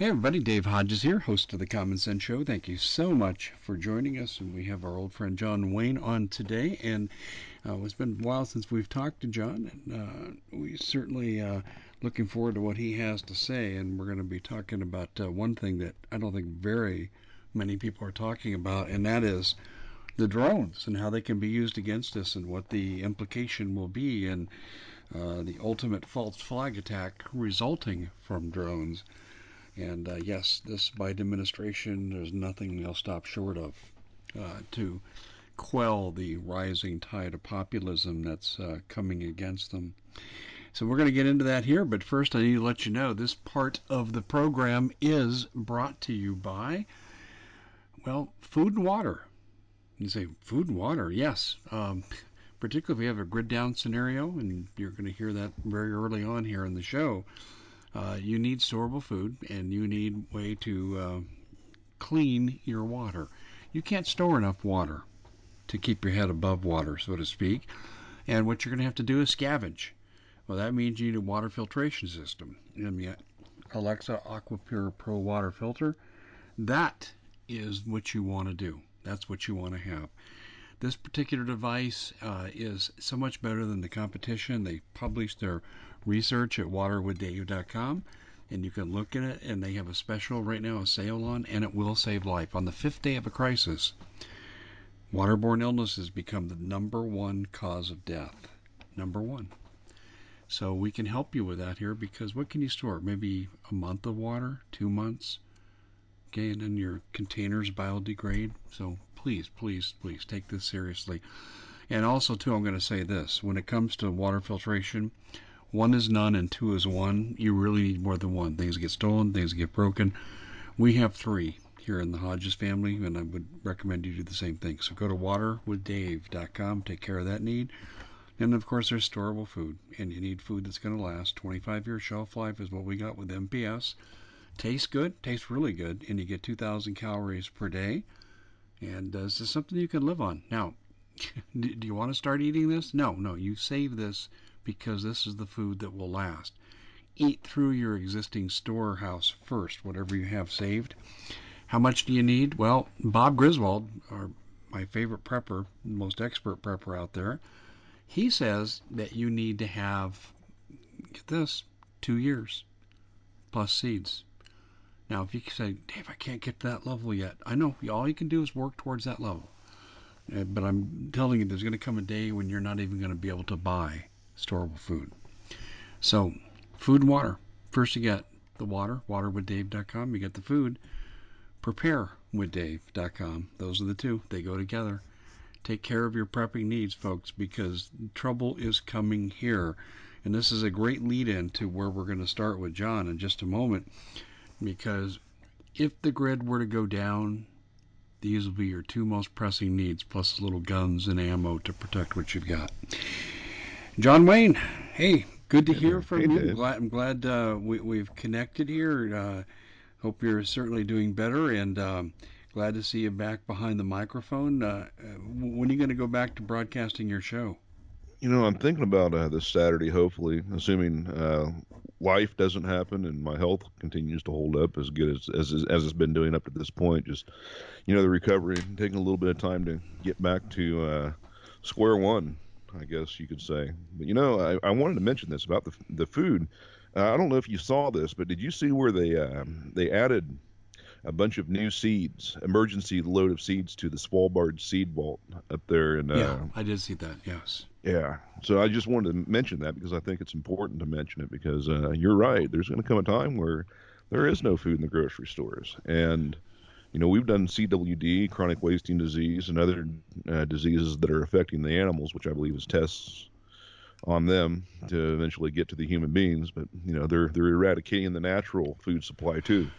Hey everybody, Dave Hodges here, host of the Common Sense Show. Thank you so much for joining us. And we have our old friend John Wayne on today. And uh, it's been a while since we've talked to John. And uh, we certainly uh, looking forward to what he has to say. And we're going to be talking about uh, one thing that I don't think very many people are talking about, and that is the drones and how they can be used against us and what the implication will be and uh, the ultimate false flag attack resulting from drones. And uh, yes, this Biden administration, there's nothing they'll stop short of uh, to quell the rising tide of populism that's uh, coming against them. So we're going to get into that here, but first I need to let you know this part of the program is brought to you by, well, food and water. You say, food and water, yes. Um, particularly if you have a grid down scenario, and you're going to hear that very early on here in the show uh, you need storable food and you need way to uh, clean your water. You can't store enough water to keep your head above water, so to speak. And what you're going to have to do is scavenge. Well, that means you need a water filtration system. And the Alexa AquaPure Pro water filter, that is what you want to do. That's what you want to have. This particular device uh, is so much better than the competition. They published their research at waterwithdave.com and you can look at it and they have a special right now a sale on and it will save life. On the fifth day of a crisis waterborne illnesses become the number one cause of death. Number one. So we can help you with that here because what can you store? Maybe a month of water two months? Okay and then your containers biodegrade. So please please please take this seriously. And also too i'm going to say this. When it comes to water filtration one is none and two is one. You really need more than one. Things get stolen, things get broken. We have three here in the Hodges family, and I would recommend you do the same thing. So go to waterwithdave.com, take care of that need. And of course, there's storable food, and you need food that's going to last. 25 year shelf life is what we got with MPS. Tastes good, tastes really good, and you get 2,000 calories per day. And uh, this is something you can live on. Now, do you want to start eating this? No, no, you save this because this is the food that will last. Eat through your existing storehouse first, whatever you have saved. How much do you need? Well, Bob Griswold, our, my favorite prepper, most expert prepper out there, he says that you need to have, get this, two years plus seeds. Now, if you say, Dave, I can't get to that level yet, I know all you can do is work towards that level. Uh, but I'm telling you, there's going to come a day when you're not even going to be able to buy storable food. So, food and water. First, you get the water, waterwithdave.com. You get the food, preparewithdave.com. Those are the two, they go together. Take care of your prepping needs, folks, because trouble is coming here. And this is a great lead in to where we're going to start with John in just a moment. Because if the grid were to go down, these will be your two most pressing needs, plus little guns and ammo to protect what you've got. John Wayne, hey, good to hear from hey, you. Glad, I'm glad uh, we, we've connected here. Uh, hope you're certainly doing better, and um, glad to see you back behind the microphone. Uh, uh when are you going to go back to broadcasting your show? You know, I'm thinking about uh, this Saturday. Hopefully, assuming uh, life doesn't happen and my health continues to hold up as good as, as as it's been doing up to this point. Just you know, the recovery, taking a little bit of time to get back to square one I guess you could say. But you know, I, I wanted to mention this about the the food. Uh, I don't know if you saw this, but did you see where they uh, they added a bunch of new seeds, emergency load of seeds to the Svalbard seed vault up there? And uh, yeah, I did see that. Yes. Yeah. So I just wanted to mention that because I think it's important to mention it because uh, you're right. There's going to come a time where there is no food in the grocery stores, and you know, we've done CWD, chronic wasting disease, and other uh, diseases that are affecting the animals, which I believe is tests on them to eventually get to the human beings. But you know, they're they're eradicating the natural food supply too.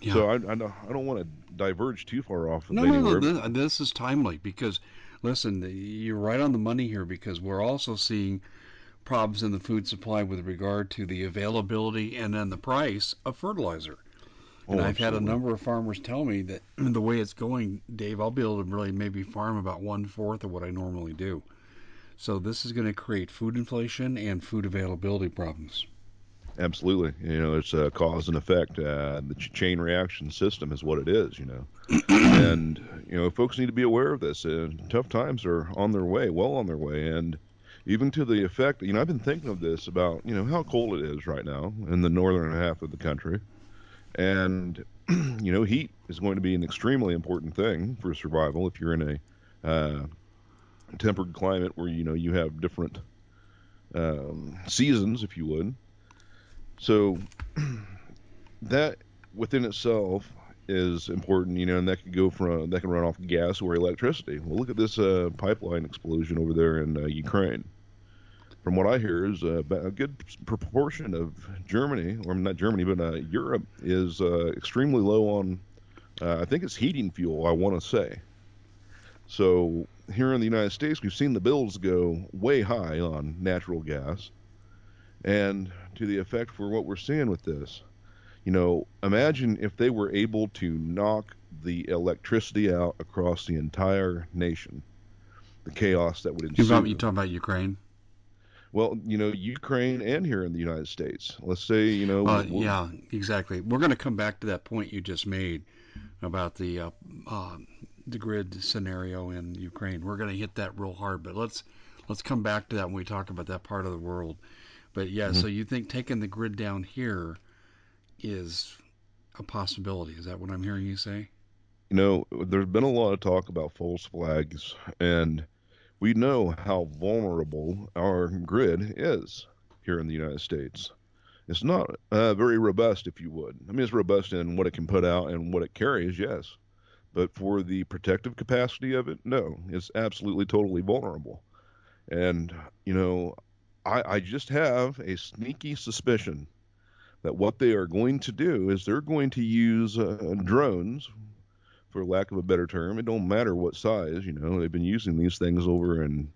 Yeah. So I, I, don't, I don't want to diverge too far off. No, anywhere. no, no. This, this is timely because, listen, you're right on the money here because we're also seeing problems in the food supply with regard to the availability and then the price of fertilizer. And oh, I've had a number of farmers tell me that the way it's going, Dave, I'll be able to really maybe farm about one fourth of what I normally do. So this is going to create food inflation and food availability problems. Absolutely. You know, it's a cause and effect. Uh, the chain reaction system is what it is, you know. and, you know, folks need to be aware of this. And tough times are on their way, well on their way. And even to the effect, you know, I've been thinking of this about, you know, how cold it is right now in the northern half of the country. And, you know, heat is going to be an extremely important thing for survival if you're in a uh, tempered climate where, you know, you have different um, seasons, if you would so that within itself is important, you know, and that could go from that can run off gas or electricity. Well, look at this uh, pipeline explosion over there in uh, Ukraine. From what I hear, is uh, a good proportion of Germany, or not Germany, but uh, Europe, is uh, extremely low on. Uh, I think it's heating fuel. I want to say. So here in the United States, we've seen the bills go way high on natural gas, and to the effect for what we're seeing with this. You know, imagine if they were able to knock the electricity out across the entire nation, the chaos that would ensue. You talking about Ukraine? Well, you know, Ukraine and here in the United States. Let's say, you know. Uh, we'll, yeah, exactly. We're going to come back to that point you just made about the uh, uh, the grid scenario in Ukraine. We're going to hit that real hard, but let's let's come back to that when we talk about that part of the world. But yeah, mm-hmm. so you think taking the grid down here is a possibility? Is that what I'm hearing you say? You know, there's been a lot of talk about false flags, and we know how vulnerable our grid is here in the United States. It's not uh, very robust, if you would. I mean, it's robust in what it can put out and what it carries, yes. But for the protective capacity of it, no. It's absolutely, totally vulnerable. And, you know, I, I just have a sneaky suspicion that what they are going to do is they're going to use uh, drones, for lack of a better term. It don't matter what size, you know. They've been using these things over in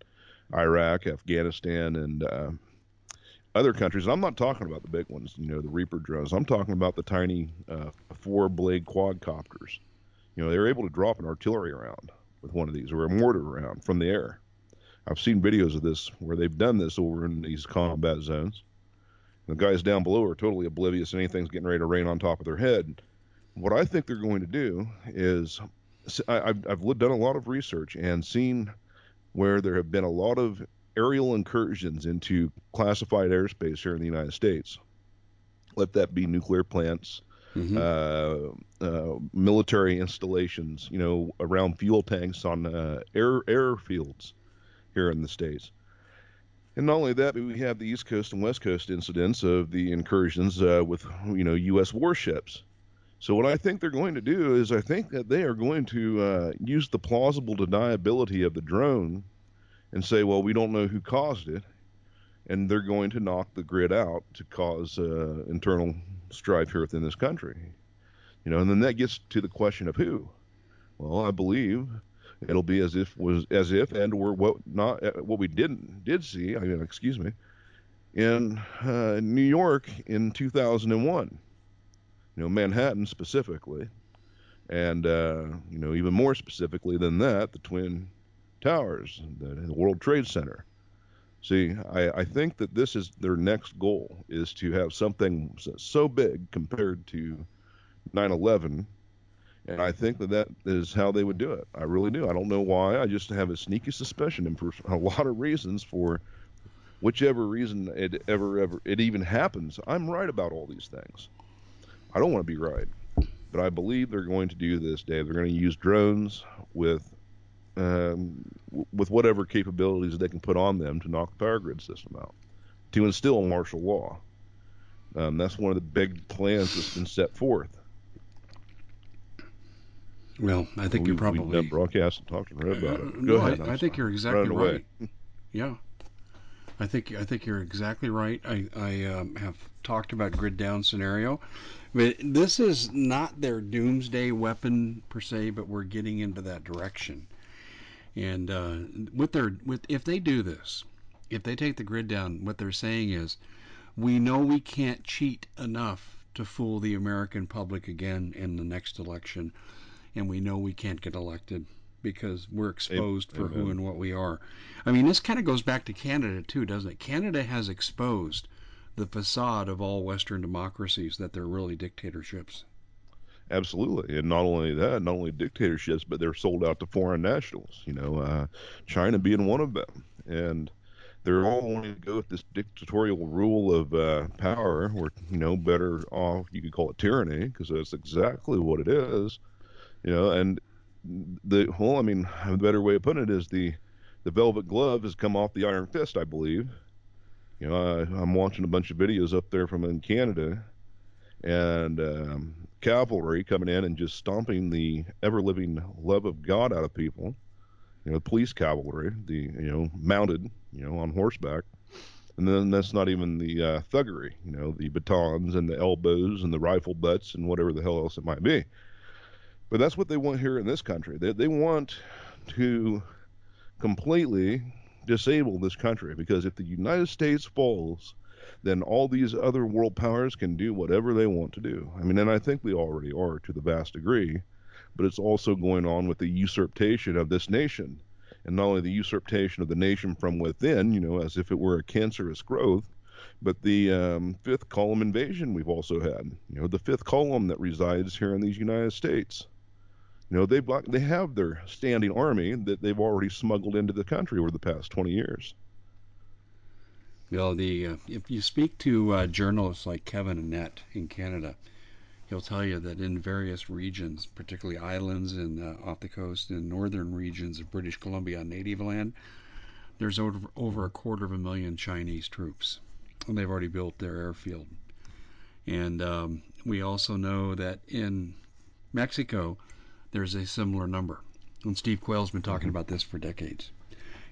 Iraq, Afghanistan, and uh, other countries. I'm not talking about the big ones, you know, the Reaper drones. I'm talking about the tiny uh, four-blade quadcopters. You know, they're able to drop an artillery round with one of these or a mortar round from the air. I've seen videos of this where they've done this over in these combat zones. The guys down below are totally oblivious anything's getting ready to rain on top of their head. What I think they're going to do is I've, I've done a lot of research and seen where there have been a lot of aerial incursions into classified airspace here in the United States. Let that be nuclear plants, mm-hmm. uh, uh, military installations, you know, around fuel tanks on uh, air airfields here in the states. And not only that, but we have the East Coast and West Coast incidents of the incursions uh, with you know U.S. warships. So what I think they're going to do is I think that they are going to uh, use the plausible deniability of the drone and say, well, we don't know who caused it, and they're going to knock the grid out to cause uh, internal strife here within this country. You know, and then that gets to the question of who. Well, I believe It'll be as if was as if and or what not uh, what we didn't did see. I mean, excuse me, in uh, New York in 2001. You know, Manhattan specifically, and uh, you know even more specifically than that, the Twin Towers, the, the World Trade Center. See, I, I, think that this is their next goal is to have something so big compared to 9/11 and I think that that is how they would do it. I really do. I don't know why. I just have a sneaky suspicion, and for a lot of reasons, for whichever reason it ever ever it even happens, I'm right about all these things. I don't want to be right, but I believe they're going to do this, Dave. They're going to use drones with um, with whatever capabilities they can put on them to knock the power grid system out, to instill martial law. Um, that's one of the big plans that's been set forth. Well, I think we, you're probably we broadcast and talked to Red about it. Go no, ahead. I, I think you're exactly right. Yeah, I think I think you're exactly right. I I um, have talked about grid down scenario, but this is not their doomsday weapon per se. But we're getting into that direction, and uh, with their with if they do this, if they take the grid down, what they're saying is, we know we can't cheat enough to fool the American public again in the next election and we know we can't get elected because we're exposed Amen. for who and what we are. I mean, this kind of goes back to Canada too, doesn't it? Canada has exposed the facade of all Western democracies that they're really dictatorships. Absolutely, and not only that, not only dictatorships, but they're sold out to foreign nationals. You know, uh, China being one of them, and they're all wanting to go with this dictatorial rule of uh, power, or you know, better off you could call it tyranny, because that's exactly what it is. You know, and the well, I mean, a better way of putting it is the the velvet glove has come off the iron fist, I believe. You know, I, I'm watching a bunch of videos up there from in Canada, and um, cavalry coming in and just stomping the ever living love of God out of people. You know, police cavalry, the you know mounted, you know, on horseback, and then that's not even the uh, thuggery. You know, the batons and the elbows and the rifle butts and whatever the hell else it might be. But that's what they want here in this country. They they want to completely disable this country because if the United States falls, then all these other world powers can do whatever they want to do. I mean, and I think they already are to the vast degree, but it's also going on with the usurpation of this nation. And not only the usurpation of the nation from within, you know, as if it were a cancerous growth, but the um, fifth column invasion we've also had. You know, the fifth column that resides here in these United States. You know, they've they have their standing army that they've already smuggled into the country over the past 20 years. Know, the uh, if you speak to uh, journalists like Kevin Annett in Canada, he'll tell you that in various regions, particularly islands and uh, off the coast and northern regions of British Columbia native land, there's over, over a quarter of a million Chinese troops, and they've already built their airfield. And um, we also know that in Mexico, there's a similar number. And Steve Quayle's been talking mm-hmm. about this for decades.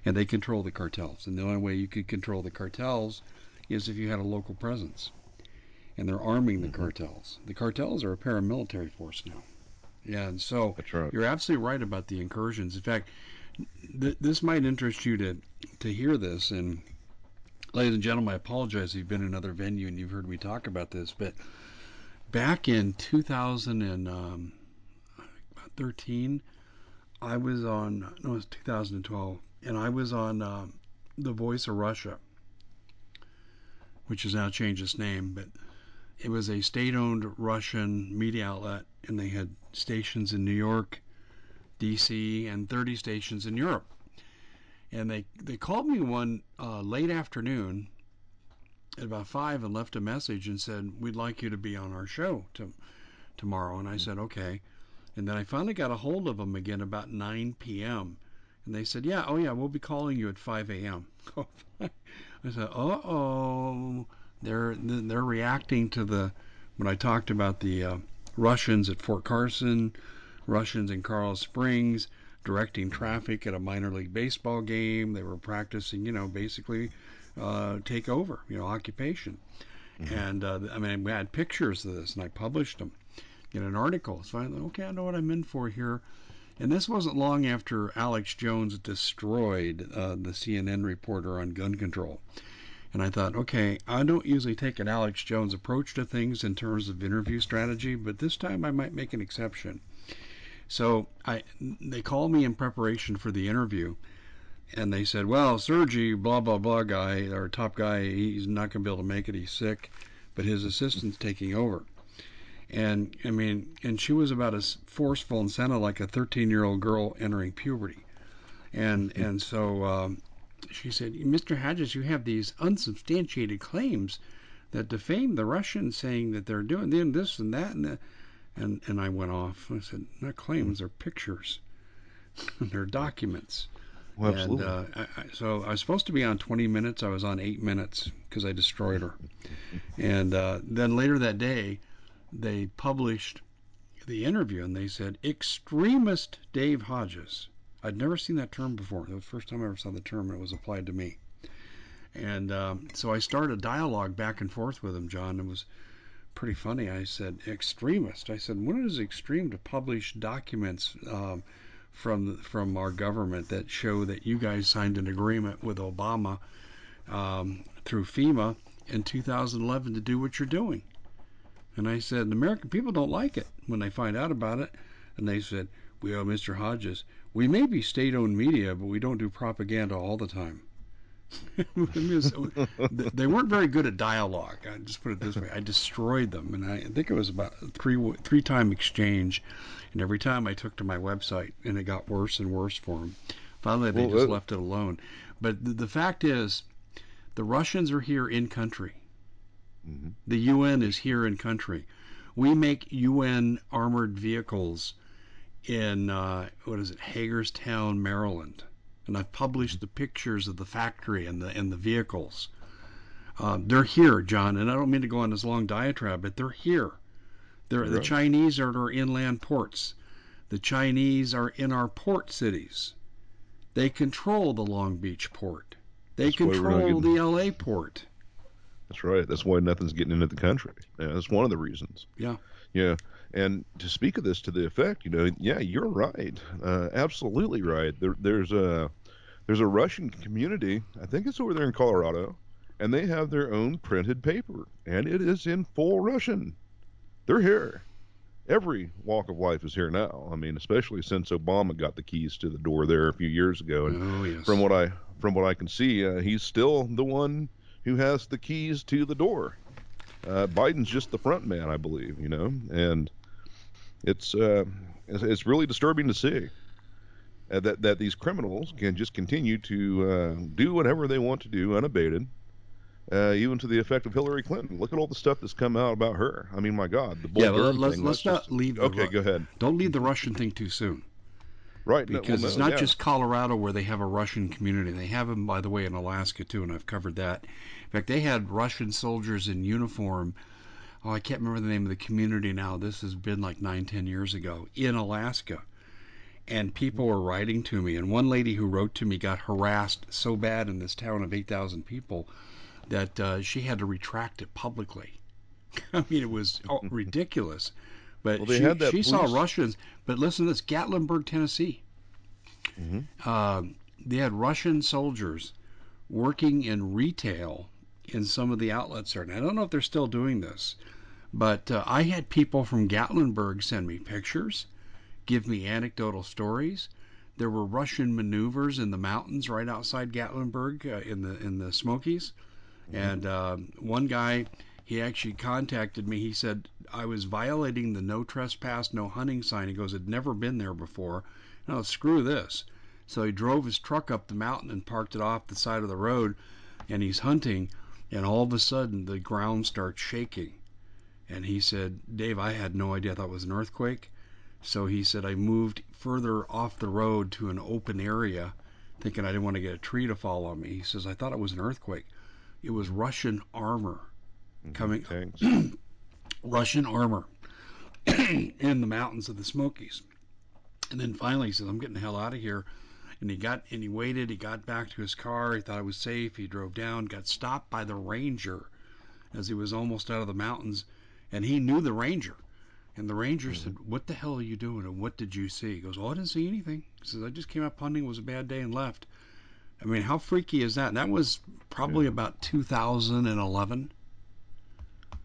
And they control the cartels. And the only way you could control the cartels is if you had a local presence. And they're arming the mm-hmm. cartels. The cartels are a paramilitary force now. Yeah, and so right. you're absolutely right about the incursions. In fact, th- this might interest you to to hear this. And ladies and gentlemen, I apologize if you've been in another venue and you've heard me talk about this, but back in 2000 and um, 13, I was on, no, it was 2012, and I was on uh, The Voice of Russia, which has now changed its name, but it was a state owned Russian media outlet, and they had stations in New York, D.C., and 30 stations in Europe. And they, they called me one uh, late afternoon at about 5 and left a message and said, We'd like you to be on our show to, tomorrow. And I said, Okay. And then I finally got a hold of them again about 9 p.m. And they said, Yeah, oh yeah, we'll be calling you at 5 a.m. I said, Uh oh. They're they're reacting to the when I talked about the uh, Russians at Fort Carson, Russians in Carl Springs directing traffic at a minor league baseball game. They were practicing, you know, basically uh, take over, you know, occupation. Mm-hmm. And uh, I mean, we had pictures of this, and I published them in an article. So I thought, okay, I know what I'm in for here. And this wasn't long after Alex Jones destroyed uh, the CNN reporter on gun control. And I thought, okay, I don't usually take an Alex Jones approach to things in terms of interview strategy, but this time I might make an exception. So I, they called me in preparation for the interview, and they said, well, Sergey, blah, blah, blah guy, our top guy, he's not going to be able to make it. He's sick, but his assistant's taking over and I mean, and she was about as forceful and sounded like a 13 year old girl entering puberty, and and so um, she said, Mr. Hodges, you have these unsubstantiated claims that defame the Russians, saying that they're doing this and that and that. And and I went off. I said, not claims, they're pictures, they're documents. Well, absolutely. And, uh, I, I, so I was supposed to be on 20 minutes. I was on eight minutes because I destroyed her. And uh, then later that day, they published the interview and they said extremist Dave Hodges. I'd never seen that term before. The first time I ever saw the term it was applied to me. And um, so I started a dialogue back and forth with him, John. It was pretty funny. I said, extremist. I said, when is extreme to publish documents um, from from our government that show that you guys signed an agreement with Obama um, through FEMA in 2011 to do what you're doing? And I said, the American people don't like it when they find out about it. And they said, well, Mr. Hodges, we may be state owned media, but we don't do propaganda all the time. they weren't very good at dialogue. I just put it this way: I destroyed them, and I think it was about three three time exchange, and every time I took to my website, and it got worse and worse for them. Finally, they well, just uh, left it alone. But the, the, fact is, the Russians are here in country. Mm-hmm. The UN is here in country. We make UN armored vehicles in uh, what is it, Hagerstown, Maryland and I've published the pictures of the factory and the and the vehicles. Uh, they're here, John, and I don't mean to go on this long diatribe, but they're here. They're, right. The Chinese are at our inland ports. The Chinese are in our port cities. They control the Long Beach port. They that's control the LA port. That's right. That's why nothing's getting into the country. Yeah, that's one of the reasons. Yeah. Yeah. And to speak of this to the effect, you know, yeah, you're right. Uh, absolutely right. There, there's a there's a Russian community, I think it's over there in Colorado, and they have their own printed paper, and it is in full Russian. They're here. Every walk of life is here now. I mean, especially since Obama got the keys to the door there a few years ago, and oh, yes. from what I from what I can see, uh, he's still the one who has the keys to the door. Uh, Biden's just the front man, I believe, you know, and it's uh, it's, it's really disturbing to see uh, that that these criminals can just continue to uh, do whatever they want to do unabated, uh, even to the effect of Hillary Clinton. Look at all the stuff that's come out about her. I mean, my God, the yeah. Well, let's thing, let's not just, leave. okay, Ru- go ahead. Don't leave the Russian thing too soon. Right, because no, it's not yeah. just Colorado where they have a Russian community. They have them, by the way, in Alaska too, and I've covered that. In fact, they had Russian soldiers in uniform. Oh, I can't remember the name of the community now. This has been like nine, ten years ago in Alaska and people were writing to me. And one lady who wrote to me got harassed so bad in this town of 8,000 people that uh, she had to retract it publicly. I mean, it was oh, ridiculous. But well, she, she saw Russians. But listen to this Gatlinburg, Tennessee. Mm-hmm. Uh, they had Russian soldiers working in retail in some of the outlets there. And I don't know if they're still doing this, but uh, I had people from Gatlinburg send me pictures give me anecdotal stories. There were Russian maneuvers in the mountains right outside Gatlinburg uh, in the in the Smokies, mm-hmm. and uh, one guy he actually contacted me. He said I was violating the no trespass, no hunting sign. He goes, "I'd never been there before." No, screw this. So he drove his truck up the mountain and parked it off the side of the road, and he's hunting, and all of a sudden the ground starts shaking. And he said, Dave, I had no idea. I thought it was an earthquake. So he said I moved further off the road to an open area, thinking I didn't want to get a tree to fall on me. He says I thought it was an earthquake. It was Russian armor mm-hmm. coming. Russian armor in the mountains of the Smokies. And then finally he says, I'm getting the hell out of here. And he got and he waited. He got back to his car. He thought it was safe. He drove down, got stopped by the ranger as he was almost out of the mountains. And he knew the ranger. And the ranger mm-hmm. said, What the hell are you doing? And what did you see? He goes, Oh, I didn't see anything. He says, I just came out hunting. It was a bad day and left. I mean, how freaky is that? And that was probably yeah. about 2011.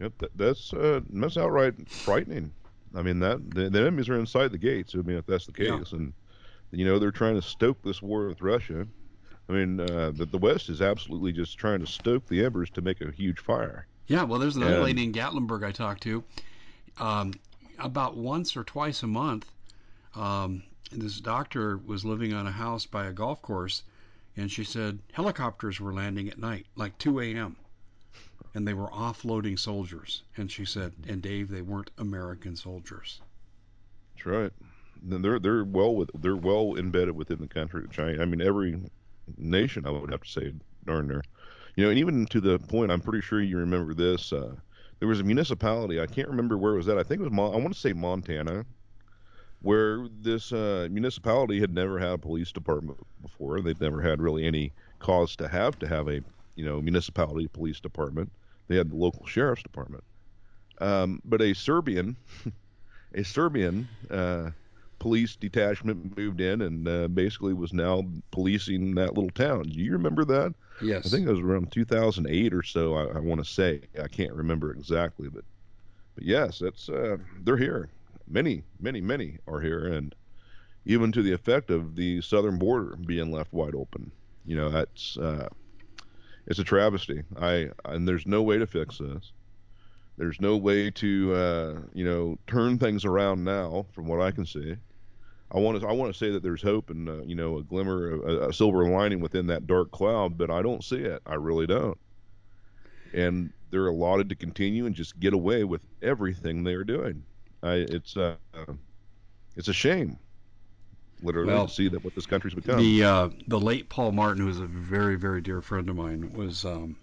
Yep, that, that's uh, that's outright frightening. I mean, that the, the, enemies are inside the gates. I mean, if that's the case, yeah. and you know they're trying to stoke this war with Russia. I mean, uh, the, the West is absolutely just trying to stoke the embers to make a huge fire. Yeah, well, there's another and, lady in Gatlinburg I talked to. Um, about once or twice a month, um, this doctor was living on a house by a golf course, and she said helicopters were landing at night, like 2 a.m., and they were offloading soldiers. And she said, and Dave, they weren't American soldiers. That's right. They're they're well with they're well embedded within the country China. I mean, every nation I would have to say darn near. You know, and even to the point, I'm pretty sure you remember this. Uh, there was a municipality. I can't remember where it was at. I think it was. Mon- I want to say Montana, where this uh, municipality had never had a police department before. They'd never had really any cause to have to have a you know municipality police department. They had the local sheriff's department. Um, but a Serbian, a Serbian uh, police detachment moved in and uh, basically was now policing that little town. Do you remember that? Yes. I think it was around 2008 or so. I, I want to say I can't remember exactly, but but yes, that's uh, they're here. Many, many, many are here, and even to the effect of the southern border being left wide open. You know, that's uh, It's a travesty. I and there's no way to fix this. There's no way to uh, you know turn things around now, from what I can see. I want to I want to say that there's hope and uh, you know a glimmer, a, a silver lining within that dark cloud, but I don't see it. I really don't. And they're allotted to continue and just get away with everything they are doing. I, it's uh, it's a shame, literally, Well, to see that what this country's become. The uh, the late Paul Martin, who was a very very dear friend of mine, was um,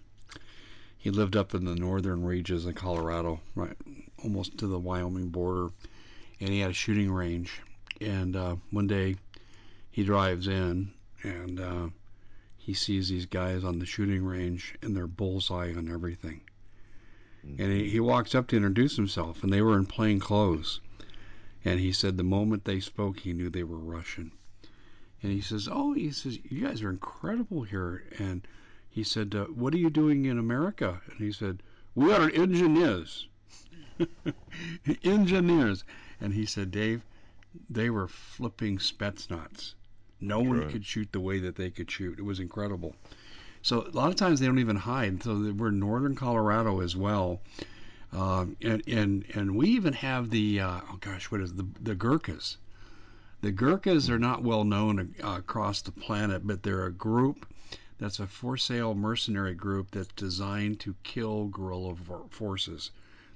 he lived up in the northern regions of Colorado, right, almost to the Wyoming border, and he had a shooting range. And uh, one day, he drives in and uh, he sees these guys on the shooting range, and they're bullseye on everything. And he, he walks up to introduce himself, and they were in plain clothes. And he said the moment they spoke, he knew they were Russian. And he says, "Oh, he says you guys are incredible here." And he said, uh, "What are you doing in America?" And he said, "We are engineers." engineers. And he said, "Dave, they were flipping Spetsnaz. No one Right. could shoot the way that they could shoot. It was incredible." So a lot of times they don't even hide. So they- we're in northern Colorado as well. Um, and, and and we even have the uh, oh gosh, what is the the Gurkhas? The Gurkhas are not well known uh, across the planet, but they're a group that's a for sale mercenary group that's designed to kill guerrilla forces.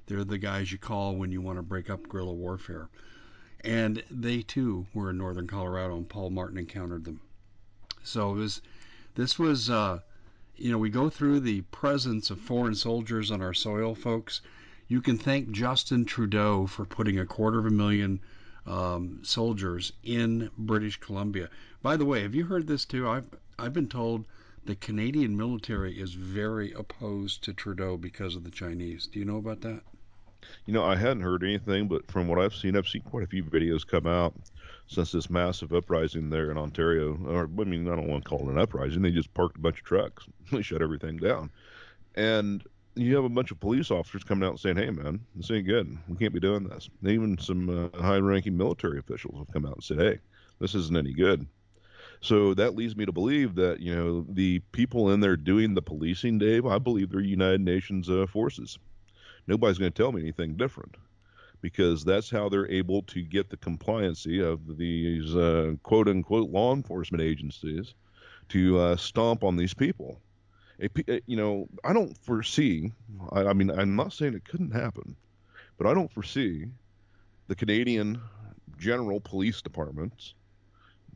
They're the guys you call when you want to break up guerrilla warfare. And they too were in northern Colorado, and Paul Martin encountered them. So it was, this was, uh, you know, we go through the presence of foreign soldiers on our soil, folks. You can thank Justin Trudeau for putting a quarter of a million um, soldiers in British Columbia. By the way, have you heard this too? I've I've been told the Canadian military is very opposed to Trudeau because of the Chinese. Do you know about that? You know, I hadn't heard anything, but from what I've seen, I've seen quite a few videos come out since this massive uprising there in Ontario. Or, I mean, I don't want to call it an uprising. They just parked a bunch of trucks. They shut everything down. And you have a bunch of police officers coming out and saying, hey, man, this ain't good. We can't be doing this. And even some uh, high ranking military officials have come out and said, hey, this isn't any good. So that leads me to believe that, you know, the people in there doing the policing, Dave, I believe they're United Nations uh, forces nobody's going to tell me anything different because that's how they're able to get the compliancy of these uh, quote unquote law enforcement agencies to uh, stomp on these people. A uh, you know, I don't foresee, I, I mean, I'm not saying it couldn't happen, but I don't foresee the Canadian General Police Departments,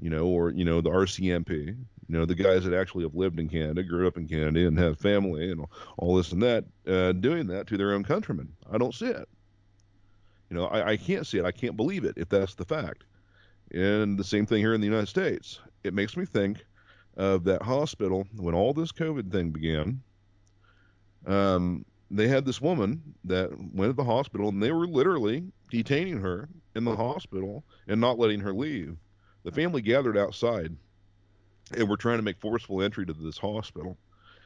you know, or, you know, the RCMP, you know, the guys that actually have lived in Canada, grew up in Canada, and have family and all this and that, uh, doing that to their own countrymen. I don't see it. You know, I, I can't see it. I can't believe it if that's the fact. And the same thing here in the United States. It makes me think of that hospital when all this COVID thing began. Um, they had this woman that went to the hospital and they were literally detaining her in the hospital and not letting her leave. The family gathered outside and were trying to make forceful entry to this hospital.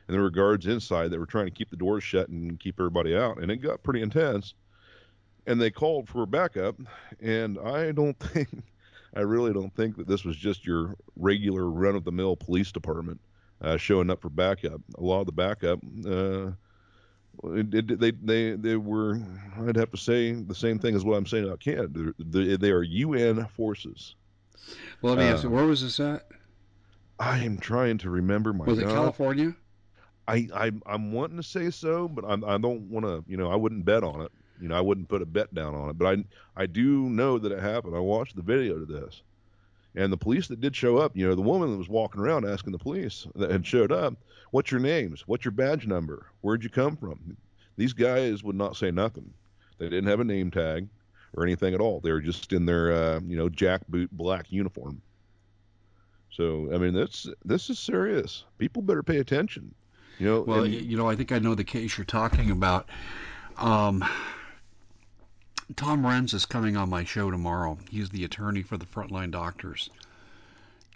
And there were guards inside that were trying to keep the doors shut and keep everybody out. And it got pretty intense. And they called for backup. And I don't think, I really don't think that this was just your regular run of the mill police department uh, showing up for backup. A lot of the backup, uh, it, it, they, they, they were, I'd have to say the same thing as what I'm saying about Canada. They, they are UN forces. Well, let me ask Uh, you, where was this at? I am trying to remember my Was it God. California? I, I I'm wanting to say so, but I'm, I don't want to. You know, I wouldn't bet on it. You know, I wouldn't put a bet down on it. But I I do know that it happened. I watched the video to this, and the police that did show up. You know, the woman that was walking around asking the police that had showed up, "What's your names? What's your badge number? Where'd you come from?" These guys would not say nothing. They didn't have a name tag or anything at all. They were just in their uh, you know jackboot black uniform. So I mean, this this is serious. People better pay attention. You know, Well, and- you know, I think I know the case you're talking about. Um, Tom Renz is coming on my show tomorrow. He's the attorney for the frontline doctors.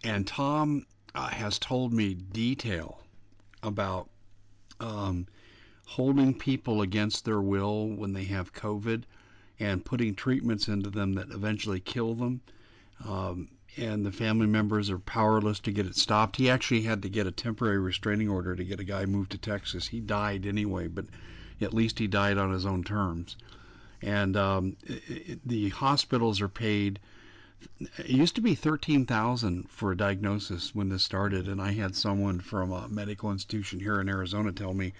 And Tom uh, has told me detail about um, holding people against their will when they have COVID and putting treatments into them that eventually kill them. Um, and the family members are powerless to get it stopped. He actually had to get a temporary restraining order to get a guy moved to Texas. He died anyway, but at least he died on his own terms. And um, it, the hospitals are paid. It used to be thirteen thousand for a diagnosis when this started, and I had someone from a medical institution here in Arizona tell me,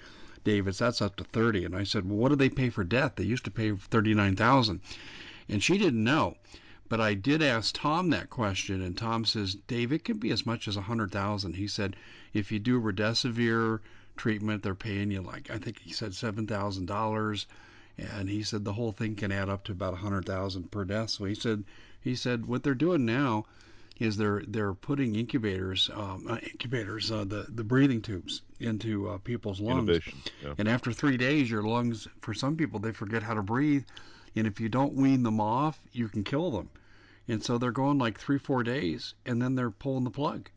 Davis, that's up to thirty. And I said, well, what do they pay for death? They used to pay thirty nine thousand, and she didn't know. But I did ask Tom that question, and Tom says, Dave, it could be as much as a hundred thousand. He said, if you do remdesivir treatment, they're paying you like I think he said seven thousand dollars, and he said the whole thing can add up to about a hundred thousand per death. So he said, he said what they're doing now is they're they're putting incubators, um, uh, incubators, uh, the the breathing tubes into uh, people's lungs. Yeah. And after three days, your lungs, for some people, they forget how to breathe, and if you don't wean them off, you can kill them. And so they're going like three, four days, and then they're pulling the plug.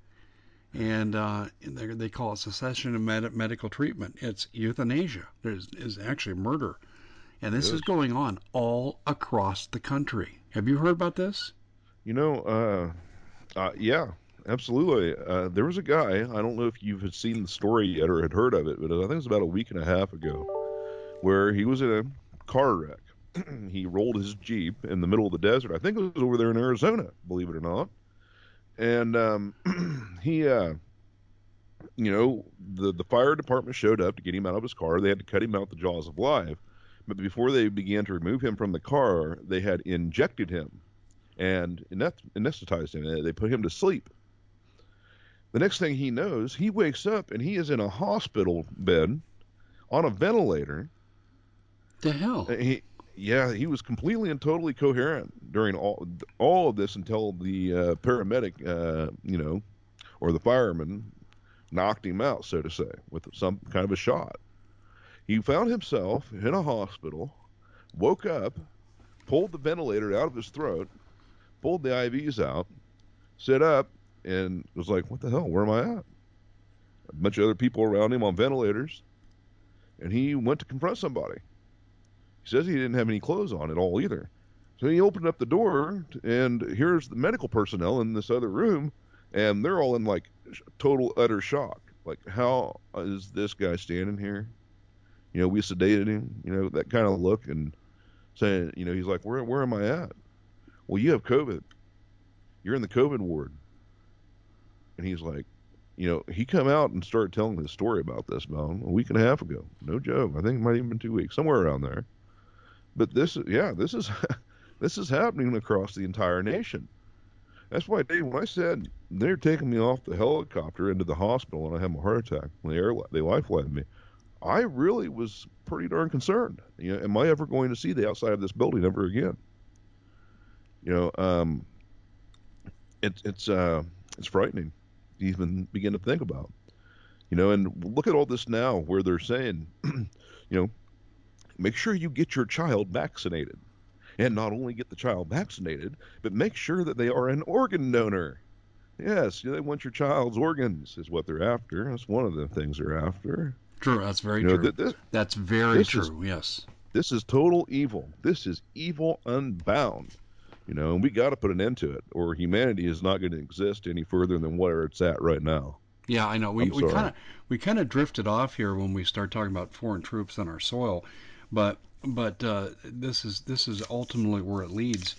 And, uh, they call it cessation of med- medical treatment. It's euthanasia. There's is actually murder, and this is going on all across the country. Have you heard about this? You know, uh, uh, yeah, absolutely. Uh, there was a guy. I don't know if you've seen the story yet or had heard of it, but I think it was about a week and a half ago, where he was in a car wreck he rolled his jeep in the middle of the desert. I think it was over there in Arizona, believe it or not. And um, he, uh, you know, the the fire department showed up to get him out of his car. They had to cut him out the jaws of life. But before they began to remove him from the car, they had injected him and anesthetized him. They put him to sleep. The next thing he knows, he wakes up and he is in a hospital bed on a ventilator. The hell? He yeah, he was completely and totally coherent during all all of this until the uh, paramedic, uh, you know, or the fireman knocked him out, so to say, with some kind of a shot. He found himself in a hospital, woke up, pulled the ventilator out of his throat, pulled the IVs out, sit up, and was like, "What the hell? Where am I at?" A bunch of other people around him on ventilators, and he went to confront somebody he says he didn't have any clothes on at all either. So he opened up the door, and here's the medical personnel in this other room, and they're all in like total utter shock. Like, how is this guy standing here? You know, we sedated him. You know, that kind of look, and saying, you know, he's like, where where am I at? Well, you have COVID. You're in the COVID ward. And he's like, you know, he come out and started telling his story about this about a week and a half ago. No joke. I think it might even been two weeks, somewhere around there. But this, yeah, this is this is happening across the entire nation. That's why, Dave, when I said they're taking me off the helicopter into the hospital and I had a heart attack, when they air they me, I really was pretty darn concerned. You know, am I ever going to see the outside of this building ever again? You know, um, it's it's uh, it's frightening to even begin to think about. You know, and look at all this now where they're saying, you know, make sure you get your child vaccinated. And not only get the child vaccinated, but make sure that they are an organ donor. Yes, they want your child's organs, is what they're after. That's one of the things they're after. True, that's very you know, true. This, that's very true, is, yes. This is total evil. This is evil unbound. You know, and we got to put an end to it, or humanity is not going to exist any further than where it's at right now. Yeah, I know. We we kind of we kind of drifted off here when we start talking about foreign troops on our soil, but but uh, this is this is ultimately where it leads.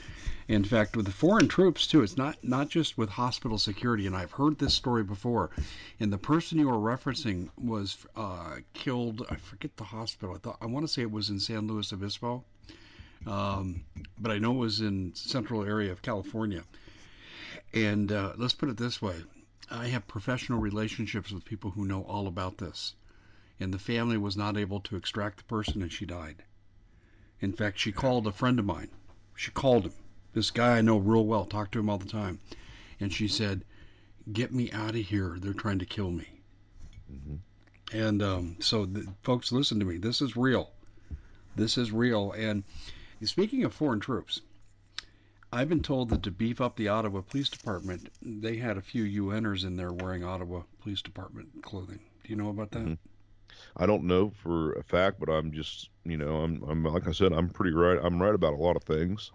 In fact, with the foreign troops too, it's not not just with hospital security. And I've heard this story before. And the person you were referencing was uh, killed. I forget the hospital. I thought I want to say it was in San Luis Obispo, um, but I know it was in central area of California. And uh, let's put it this way: I have professional relationships with people who know all about this and the family was not able to extract the person and she died. In fact, she called a friend of mine. She called him. This guy I know real well, talk to him all the time. And she said, Get me out of here. They're trying to kill me. Mm-hmm. And um, so, the, folks, listen to me. This is real. This is real. And speaking of foreign troops, I've been told that to beef up the Ottawa Police Department, they had a few UNers in there wearing Ottawa Police Department clothing. Do you know about that? Mm-hmm. I don't know for a fact, but I'm just, you know, I'm, I'm like I said, I'm pretty right. I'm right about a lot of things,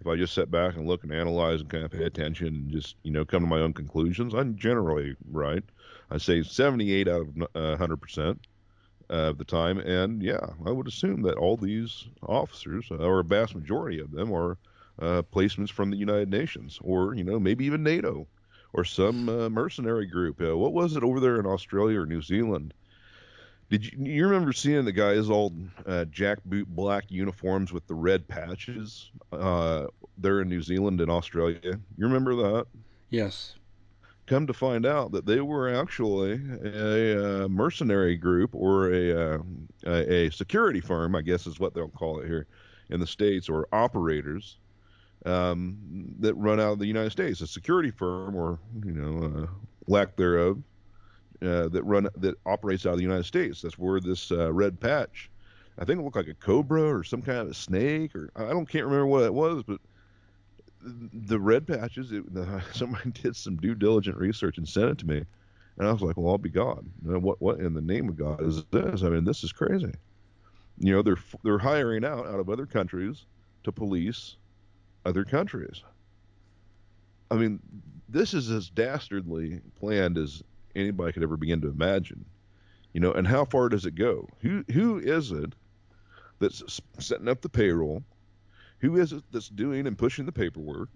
if I just sit back and look and analyze and kind of pay attention and just you know come to my own conclusions, I'm generally right. I say 78 out of uh, 100 percent of the time, and yeah, I would assume that all these officers, uh, or a vast majority of them, are uh, placements from the United Nations, or you know maybe even NATO, or some uh, mercenary group. Uh, what was it over there in Australia or New Zealand? Did you, you remember seeing the guys all uh, jackboot black uniforms with the red patches uh, there in New Zealand and Australia? You remember that? Yes. Come to find out that they were actually a, a mercenary group or a, uh, a, a security firm, I guess is what they'll call it here in the states, or operators um, that run out of the United States, a security firm or you know uh, lack thereof uh, that run that operates out of the United States. That's where this uh, red patch, I think it looked like a cobra or some kind of a snake, or I don't can't remember what it was, but the red patches. It, the, somebody did some due diligent research and sent it to me, and I was like, "Well, I'll be God. What what in the name of God is this? I mean, this is crazy." You know, they're they're hiring out out of other countries to police other countries. I mean, this is as dastardly planned as anybody could ever begin to imagine. You know, and how far does it go? Who who is it that's setting up the payroll? Who is it that's doing and pushing the paperwork?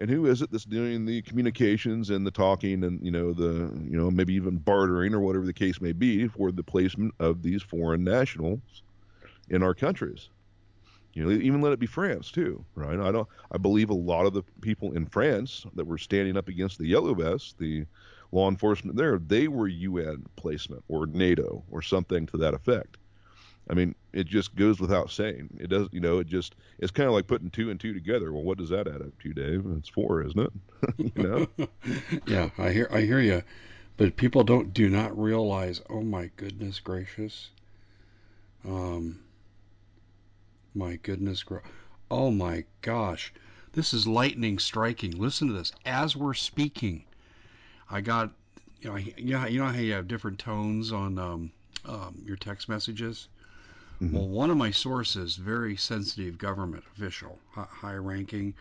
And who is it that's doing the communications and the talking and you know the you know maybe even bartering or whatever the case may be for the placement of these foreign nationals in our countries? You know, even let it be France too, right? I don't. I believe a lot of the people in France that were standing up against the Yellow Vests, the law enforcement there, they were UN placement or NATO or something to that effect. I mean, it just goes without saying. It does, you know, it just it's kind of like putting two and two together. Well, what does that add up to, Dave? It's four, isn't it? you know? yeah, I hear I hear you, but people don't do not realize. Oh my goodness gracious. Um. My goodness, oh my gosh, this is lightning striking. Listen to this. As we're speaking, I got, you know, you know, you know how you have different tones on um, um, your text messages. Mm-hmm. Well, one of my sources, very sensitive government official, high ranking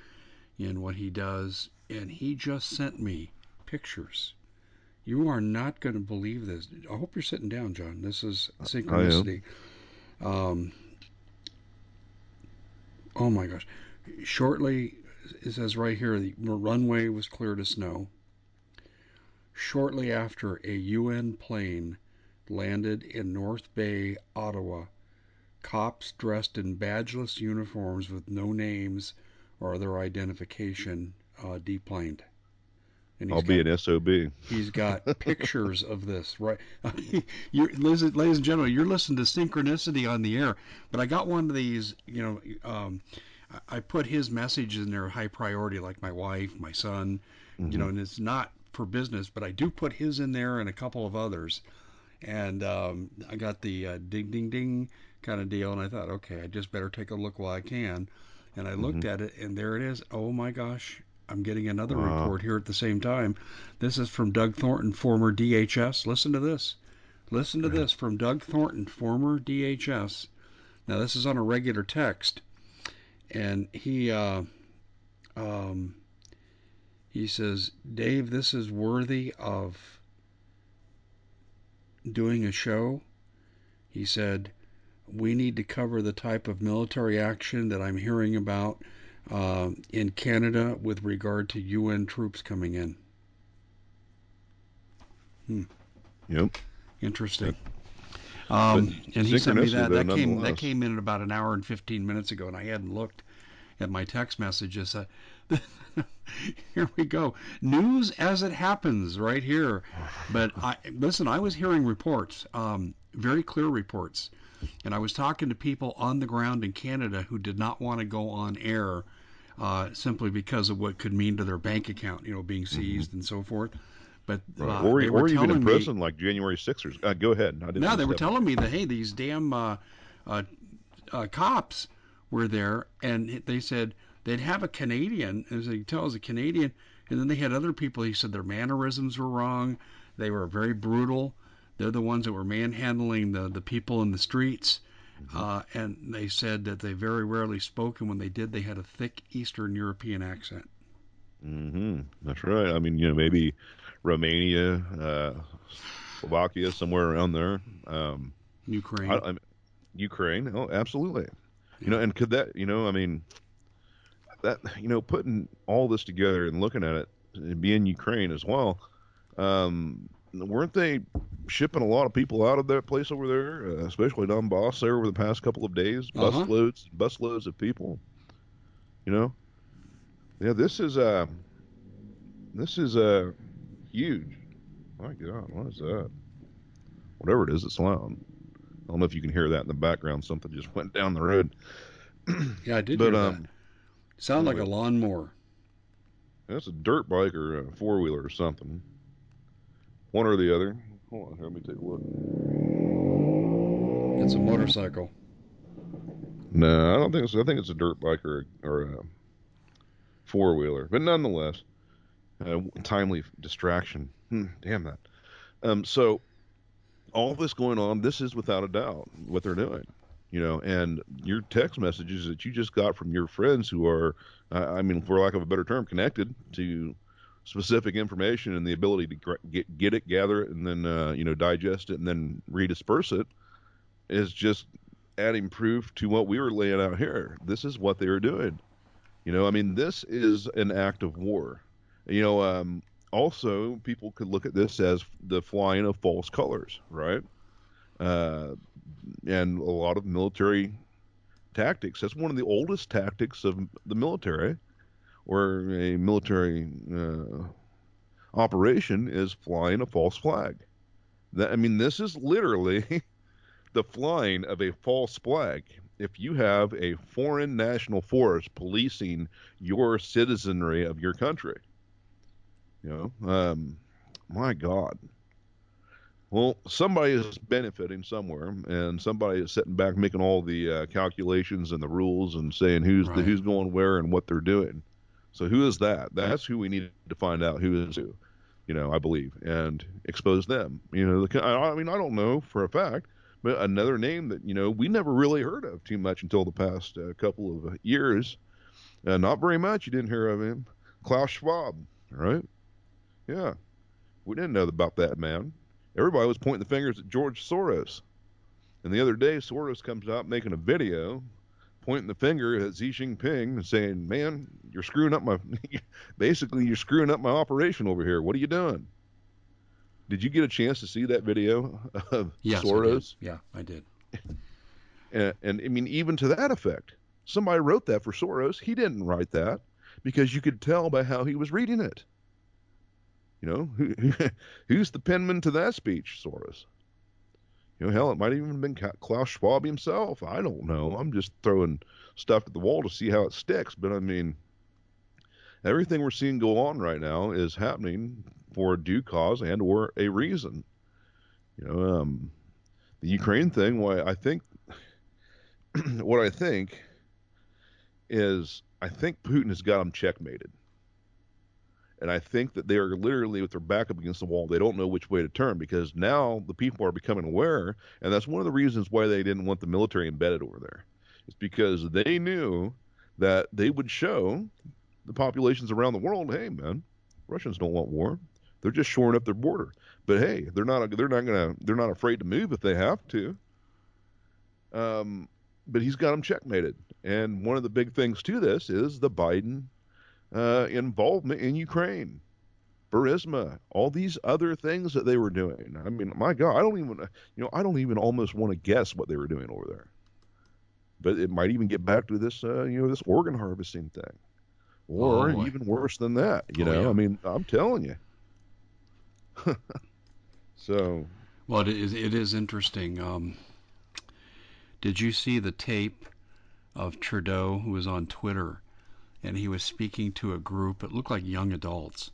in what he does, and he just sent me pictures. You are not going to believe this. I hope you're sitting down, John. This is synchronicity. Um, oh my gosh. Shortly, it says right here, the runway was clear to snow. Shortly after, a UN plane landed in North Bay, Ottawa. Cops dressed in badgeless uniforms with no names or other identification uh, deplaned. And I'll got, be an SOB. He's got pictures of this, right? you ladies, ladies and gentlemen, you're listening to Synchronicity on the air, but I got one of these, you know, um, I put his message in there high priority, like my wife, my son, mm-hmm. you know, and it's not for business, but I do put his in there and a couple of others. And um, I got the uh, ding, ding, ding kind of deal, and I thought, okay, I just better take a look while I can. And I looked mm-hmm. at it, and there it is. Oh my gosh, I'm getting another wow. report here at the same time. This is from Doug Thornton, former DHS. Listen to this. Listen to this from Doug Thornton, former DHS. Now, this is on a regular text, and he uh, um, he says, Dave, this is worthy of doing a show. He said, we need to cover the type of military action that I'm hearing about uh, in Canada with regard to UN troops coming in. Hmm. Yep. Interesting. Um, and he sent me that. That came that came in at about an hour and fifteen minutes ago, and I hadn't looked at my text messages. Uh, here we go. News as it happens, right here. But I listen. I was hearing reports, um, very clear reports, and I was talking to people on the ground in Canada who did not want to go on air uh, simply because of what could mean to their bank account, you know, being mm-hmm. seized mm-hmm. and so forth. But right. uh, or, or even in prison, me, like January Sixers. Uh, go ahead. no, they were telling me that hey, these damn uh, uh, uh, cops were there, and they said they'd have a Canadian, as they tell us a Canadian, and then they had other people. He said their mannerisms were wrong. They were very brutal. They're the ones that were manhandling the the people in the streets. Mm-hmm. Uh, and they said that they very rarely spoke, and when they did, they had a thick Eastern European accent. Mm-hmm. That's right. I mean, you know, maybe Romania, uh, Slovakia, somewhere around there. Um, Ukraine. I, I, Ukraine. Oh, absolutely. Yeah. You know, and could that, you know, I mean, that, you know, putting all this together and looking at it, and being Ukraine as well, um, weren't they shipping a lot of people out of that place over there, uh, especially Donbass there over the past couple of days? Bus uh-huh. loads, bus loads of people. You know, yeah, this is uh, this is uh, huge. My God, what is that? Whatever it is, it's loud. I don't know if you can hear that in the background. Something just went down the road. yeah, I did but, hear um, that. Sound like a lawnmower. That's a dirt bike or a four wheeler or something. One or the other. Hold on, here, let me take a look. It's a motorcycle. No, I don't think so. I think it's a dirt bike or a, or a four wheeler, but nonetheless, uh, timely distraction. Hmm, damn that. Um, so all this going on, this is without a doubt what they're doing. You know, and your text messages that you just got from your friends who are, uh, I mean, for lack of a better term, connected to specific information and the ability to get get it, gather it, and then uh, you know digest it and then redisperse it is just adding proof to what we were laying out here. This is what they were doing. You know, I mean, this is an act of war. You know, um, also people could look at this as the flying of false colors, right? Uh, and a lot of military tactics. That's one of the oldest tactics of the military or a military uh, operation is flying a false flag. That, I mean, this is literally the flying of a false flag. If you have a foreign national force policing your citizenry of your country, you know, um, my God. Well, somebody is benefiting somewhere, and somebody is sitting back making all the uh, calculations and the rules and saying who's right. the, who's going where and what they're doing. So who is that? That's who we need to find out who is who. You know, I believe, and expose them. You know, the, I mean, I don't know for a fact, but another name that you know we never really heard of too much until the past uh, couple of years. Uh, not very much. You didn't hear of him, Klaus Schwab, right? Yeah, we didn't know about that man. Everybody was pointing the fingers at George Soros. And the other day, Soros comes out making a video pointing the finger at Xi Jinping and saying, "Man, you're screwing up my basically you're screwing up my operation over here. What are you doing?" Did you get a chance to see that video of yes, Soros? I yeah, I did. and, and I mean, even to that effect, somebody wrote that for Soros. He didn't write that because you could tell by how he was reading it. You know, who, who's the penman to that speech, Soros? You know, hell, it might even have been Klaus Schwab himself. I don't know. I'm just throwing stuff at the wall to see how it sticks. But I mean, everything we're seeing go on right now is happening for a due cause and or a reason. You know, um, the Ukraine thing. Why I think what I think is I think Putin has got him checkmated. And I think that they are literally with their back up against the wall. They don't know which way to turn because now the people are becoming aware. And that's one of the reasons why they didn't want the military embedded over there. It's because they knew that they would show the populations around the world, hey, man, Russians don't want war. They're just shoring up their border. But hey, they're not they're not gonna they're not afraid to move if they have to. Um, but he's got them checkmated. And one of the big things to this is the Biden uh, involvement in Ukraine, Burisma, all these other things that they were doing. I mean, my God, I don't even, you know, I don't even almost want to guess what they were doing over there. But it might even get back to this, uh, you know, this organ harvesting thing, or oh, even worse than that. You oh, know, yeah. I mean, I'm telling you. so. Well, it is. It is interesting. Um, did you see the tape of Trudeau who was on Twitter? And he was speaking to a group. It looked like young adults,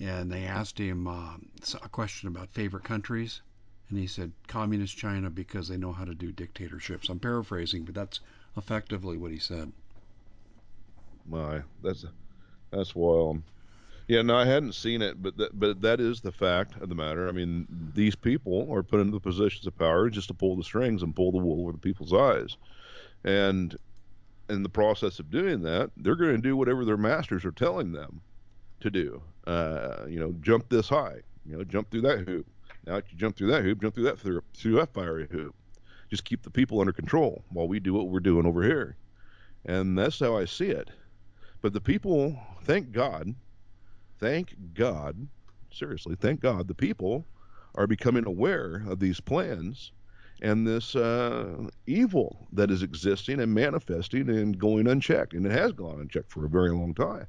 and they asked him uh, a question about favorite countries, and he said communist China because they know how to do dictatorships. I'm paraphrasing, but that's effectively what he said. My, that's that's wild. Yeah, no, I hadn't seen it, but that, but that is the fact of the matter. I mean, these people are put into the positions of power just to pull the strings and pull the wool over the people's eyes, and in the process of doing that, they're going to do whatever their masters are telling them to do. Uh, you know, jump this high. You know, jump through that hoop. Now, if you jump through that hoop, jump through that through, through that fiery hoop. Just keep the people under control while we do what we're doing over here, and that's how I see it. But the people, thank God, thank God, seriously, thank God, the people are becoming aware of these plans and this uh, evil that is existing and manifesting and going unchecked. And it has gone unchecked for a very long time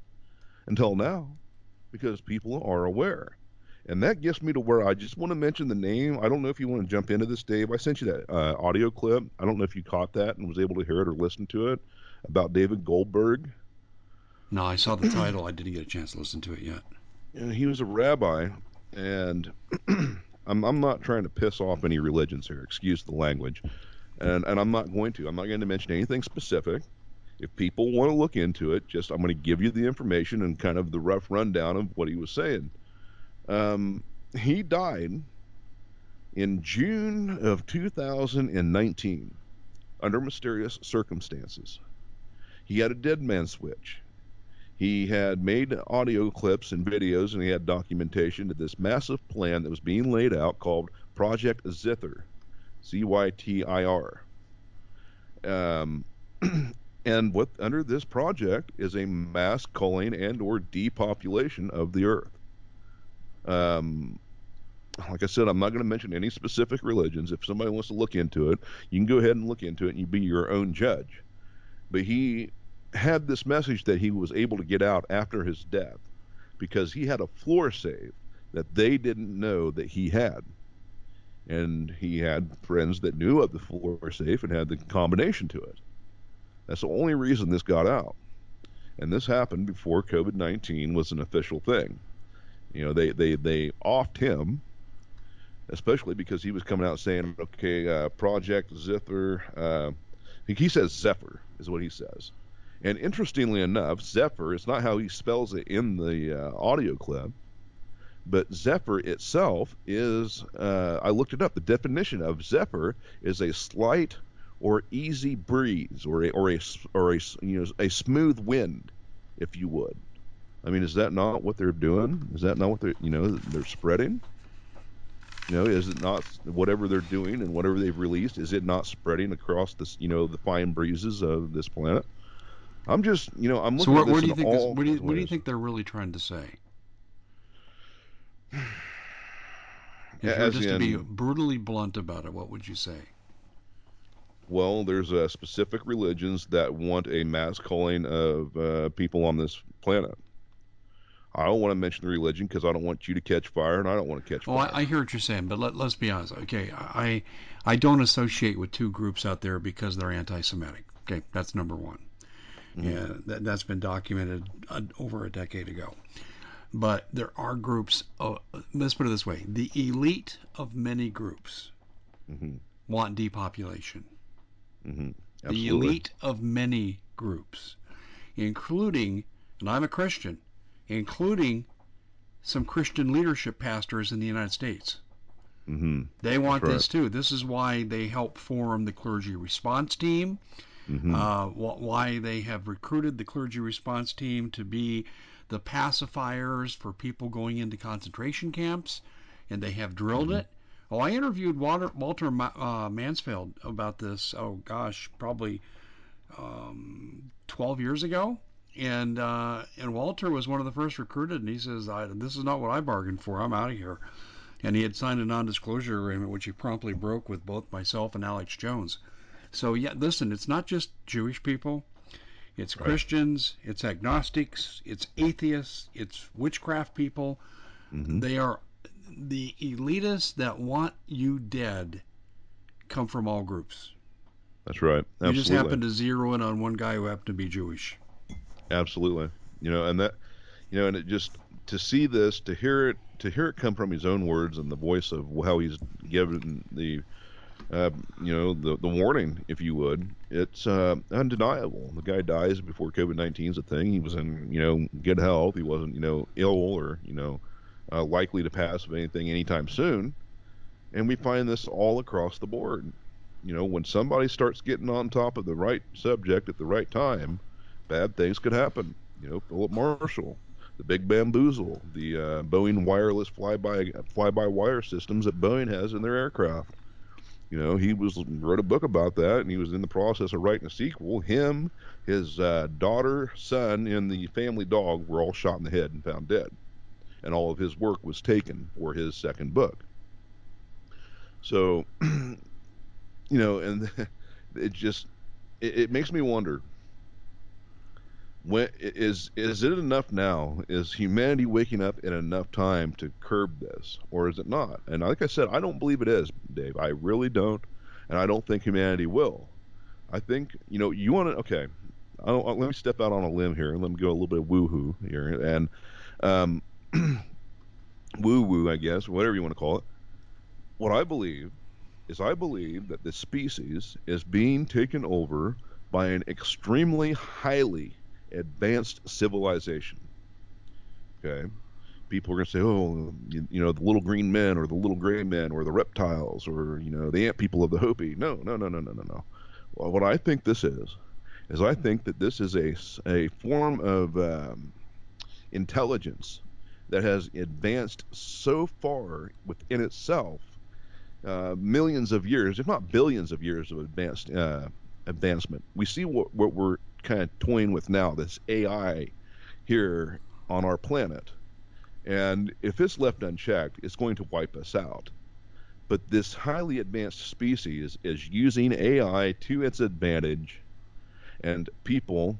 until now because people are aware. And that gets me to where I just want to mention the name. I don't know if you want to jump into this, Dave. I sent you that uh, audio clip. I don't know if you caught that and was able to hear it or listen to it about David Goldberg. No, I saw the title. I didn't get a chance to listen to it yet. And he was a rabbi, and I'm, I'm not trying to piss off any religions here. Excuse the language, and and I'm not going to. I'm not going to mention anything specific. If people want to look into it, just I'm going to give you the information and kind of the rough rundown of what he was saying. Um, he died in June of 2019 under mysterious circumstances. He had a dead man switch. He had made audio clips and videos, and he had documentation to this massive plan that was being laid out called Project Zither, Z Y T I R. Um, and what under this project is a mass culling and or depopulation of the earth. Um, like I said, I'm not going to mention any specific religions. If somebody wants to look into it, you can go ahead and look into it, and you be your own judge. But he had this message that he was able to get out after his death because he had a floor save that they didn't know that he had. And he had friends that knew of the floor safe and had the combination to it. That's the only reason this got out. And this happened before COVID 19 was an official thing. You know, they, they, they offed him, especially because he was coming out saying, okay, uh, Project Zither, uh, he says Zephyr, is what he says. And interestingly enough, Zephyr is not how he spells it in the uh, audio clip, but Zephyr itself is, uh, I looked it up, the definition of Zephyr is a slight or easy breeze or a, or a, or a, you know, a smooth wind, if you would. I mean, is that not what they're doing? Is that not what they're, you know, they're spreading? You know, is it not whatever they're doing and whatever they've released? Is it not spreading across this, you know, the fine breezes of this planet? I'm just, you know, I'm looking. So, at this what, do you think? This, what, do you, what do you think they're really trying to say? You just to be brutally blunt about it, what would you say? Well, there's uh, specific religions that want a mass calling of uh, people on this planet. I don't want to mention the religion because I don't want you to catch fire, and I don't want to catch oh, fire. I, I hear what you're saying, but let, let, us be honest. Okay, I I don't associate with two groups out there because they're anti-Semitic. Okay, that's number one. Mm-hmm. And that, that's been documented uh, over a decade ago. But there are groups, uh, let's put it this way the elite of many groups mm-hmm. want depopulation. Mm-hmm. The elite of many groups, including, and I'm a Christian, including some Christian leadership pastors in the United States. Mm-hmm. They want right. this too. This is why they help form the clergy response team mm-hmm. uh, wh- why they have recruited the clergy response team to be the pacifiers for people going into concentration camps, and they have drilled mm-hmm. it. Oh, I interviewed Walter, Walter uh, Mansfield about this. Oh gosh, probably um, 12 years ago, and uh, and Walter was one of the first recruited, and he says, "This is not what I bargained for. I'm out of here." And he had signed a non-disclosure agreement, which he promptly broke with both myself and Alex Jones. So yeah, listen, it's not just Jewish people. It's right. Christians, it's agnostics, it's atheists, it's witchcraft people. Mm-hmm. They are the elitists that want you dead come from all groups. That's right. Absolutely. You just happen to zero in on one guy who happened to be Jewish. Absolutely. You know, and that you know, and it just to see this, to hear it to hear it come from his own words and the voice of how he's given the uh, you know, the the warning, if you would, it's uh, undeniable. The guy dies before COVID nineteen is a thing. He was in you know good health. He wasn't you know ill or you know uh, likely to pass of anything anytime soon. And we find this all across the board. You know, when somebody starts getting on top of the right subject at the right time, bad things could happen. You know, Philip Marshall, the Big Bamboozle, the uh, Boeing wireless fly-by fly-by-wire systems that Boeing has in their aircraft you know, he was wrote a book about that, and he was in the process of writing a sequel. Him, his uh, daughter, son, and the family dog were all shot in the head and found dead, and all of his work was taken for his second book. So, you know, and it just it, it makes me wonder when is is it enough now? Is humanity waking up in enough time to curb this, or is it not? And like I said, I don't believe it is, Dave. I really don't, and I don't think humanity will. I think you know you want to. Okay, I let me step out on a limb here and let me go a little bit of woohoo here and um, woo woo, I guess, whatever you want to call it. What I believe is I believe that the species is being taken over by an extremely highly advanced civilization. Okay, people are going to say, "Oh, you, you, know, the little green men, or the little gray men, or the reptiles, or you know, the ant people of the Hopi." No, no, no, no, no, no, no. Well, what I think this is, is I think that this is a a form of um, intelligence that has advanced so far within itself, uh, millions of years, if not billions of years of advanced uh, advancement. We see what, what we're kind of toying with now, this AI here on our planet. And if it's left unchecked, it's going to wipe us out. But this highly advanced species is using AI to its advantage and people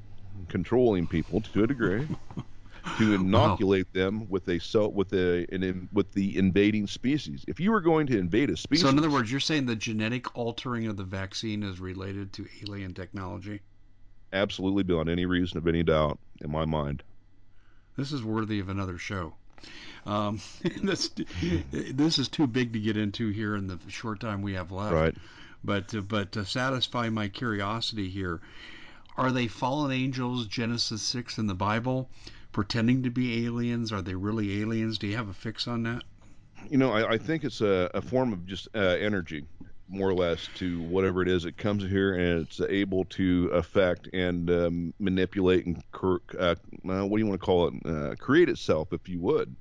controlling people to a degree to inoculate wow. them with a cell with a an, with the invading species. If you were going to invade a species, so in other words, you're saying the genetic altering of the vaccine is related to alien technology? Absolutely beyond any reason of any doubt in my mind. This is worthy of another show. Um, this this is too big to get into here in the short time we have left. Right. But uh, but to satisfy my curiosity here, are they fallen angels? Genesis six in the Bible, pretending to be aliens? Are they really aliens? Do you have a fix on that? You know, I, I think it's a, a form of just uh, energy more or less to whatever it is that comes here and it's able to affect and um, manipulate and uh, what do you want to call it? Uh, create itself if you would.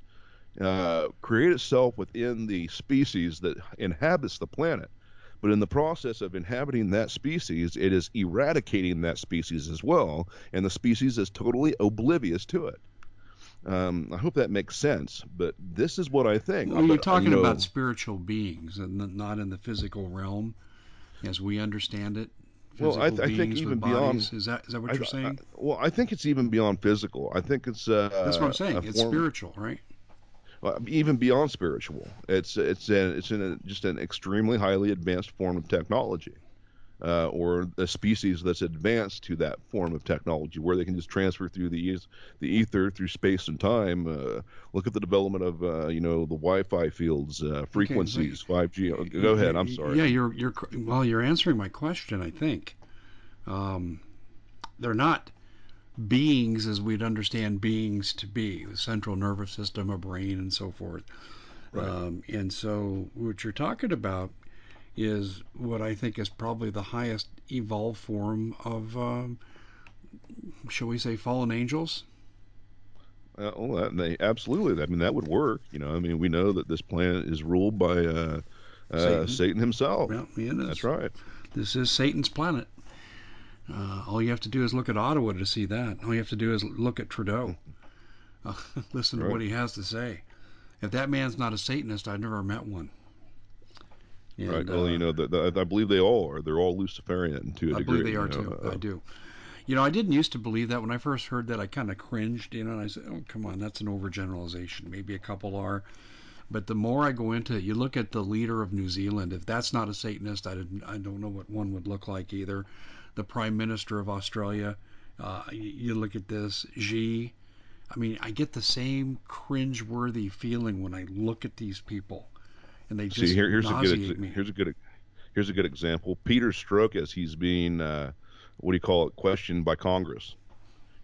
Uh, create itself within the species that inhabits the planet. But in the process of inhabiting that species it is eradicating that species as well and the species is totally oblivious to it um, I hope that makes sense, but this is what I think. Well, you're talking know, about spiritual beings and not in the physical realm, as we understand it. Well, I, th- I think even beyond is that is that what I, you're saying? I, well, I think it's even beyond physical. I think it's uh, that's what I'm saying. It's form, spiritual, right? Well, even beyond spiritual, it's it's an, it's in a, just an extremely highly advanced form of technology uh, or a species that's advanced to that form of technology where they can just transfer through the the ether through space and time. Uh, look at the development of uh, you know the Wi-Fi fields, uh, frequencies, five G. Go ahead. I'm sorry. Yeah, you're you're well. You're answering my question. I think um, they're not beings as we'd understand beings to be the central nervous system, a brain, and so forth. Right. Um, and so what you're talking about is what I think is probably the highest evolved form of, um, shall we say, fallen angels. Uh, well, that, they, absolutely. I mean, that would work. You know, I mean, we know that this planet is ruled by uh, uh, Satan. Satan. himself. Well, it is. That's right. This is Satan's planet. Uh, all you have to do is look at Ottawa to see that. All you have to do is look at Trudeau. Uh, listen right. to what he has to say. If that man's not a Satanist, I've never met one. And, right. Well, uh, you know, the, the, I believe they all are. They're all Luciferian to a I degree. I believe they are know, too. Uh, I do. You know, I didn't used to believe that when I first heard that. I kind of cringed, you know, and I said, "Oh, come on, that's an overgeneralization. Maybe a couple are." But the more I go into it, you look at the leader of New Zealand. If that's not a Satanist, I, didn't, I don't know what one would look like either. The Prime Minister of Australia. Uh, you, you look at this, Xi. I mean, I get the same cringe-worthy feeling when I look at these people and they just See, here, here's a good me. here's a good here's a good example. Peter Strzok, as he's being, uh, what do you call it, questioned by Congress.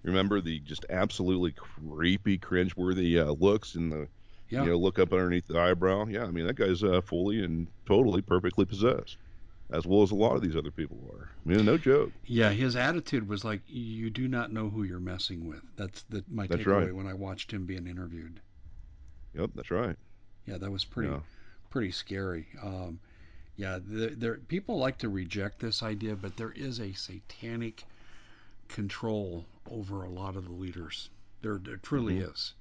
Remember the just absolutely creepy, cringeworthy uh, looks in the, yeah. you know, look up underneath the eyebrow. Yeah, I mean that guy's uh, fully and totally perfectly possessed, as well as a lot of these other people are. I mean, no joke. Yeah, his attitude was like, "You do not know who you're messing with." That's the, my that's takeaway right. when I watched him being interviewed. Yep, that's right. Yeah, that was pretty, yeah. Pretty scary. Um, yeah, there, there people like to reject this idea, but there is a satanic control over a lot of the leaders. There, there truly mm-hmm. is,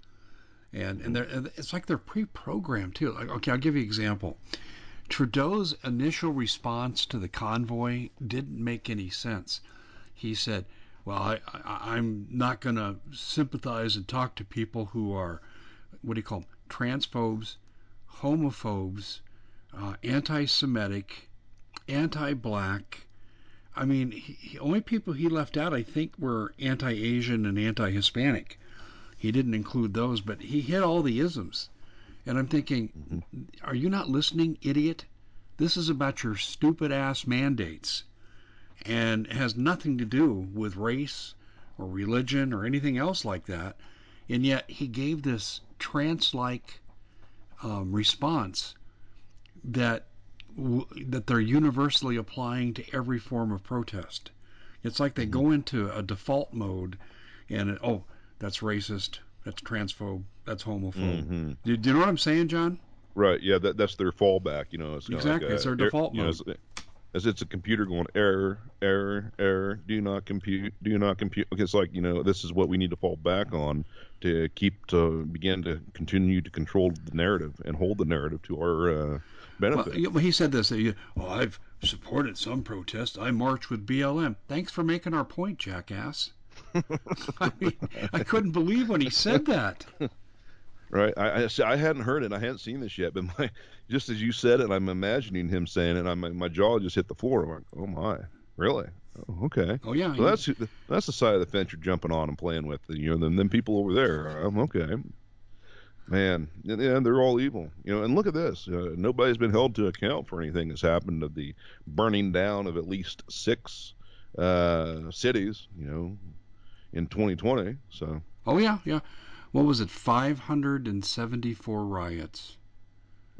and and, and it's like they're pre-programmed too. Like, okay, I'll give you an example. Trudeau's initial response to the convoy didn't make any sense. He said, "Well, I, I, I'm not going to sympathize and talk to people who are, what do you call them, transphobes, homophobes, uh, anti-Semitic, anti-black." I mean, he, only people he left out, I think, were anti-Asian and anti-Hispanic. He didn't include those, but he hit all the isms. And I'm thinking, mm-hmm. are you not listening, idiot? This is about your stupid ass mandates and has nothing to do with race or religion or anything else like that. And yet he gave this trance like um, response that that they're universally applying to every form of protest. It's like they mm-hmm. go into a default mode, and it, oh, that's racist, that's transphobe, that's homophobe. Mm-hmm. Do, do, you know what I'm saying, John? Right. Yeah. That, that's their fallback. You know. It's exactly. Like a, it's their default mode. You know, as it's a computer going error, error, error. Do not compute. Do not compute. Okay, it's like you know this is what we need to fall back on to keep to begin to continue to control the narrative and hold the narrative to our uh, benefit. Well, he said this. Oh, I've supported some protests. I marched with BLM. Thanks for making our point, jackass. I mean, I couldn't believe when he said that. Right. I, I, I hadn't heard it. I hadn't seen this yet, but my just as you said it, I'm imagining him saying it. I'm, my jaw just hit the floor. I'm like, oh my, really? Oh, okay. Oh yeah. So that's that's the side of the fence you're jumping on and playing with. You know, then then people over there. I'm okay. Man, yeah, they're all evil. You know, and look at this. Uh, nobody's been held to account for anything that's happened of the burning down of at least six uh, cities. You know, in 2020. So. Oh yeah, yeah. What was it? 574 riots.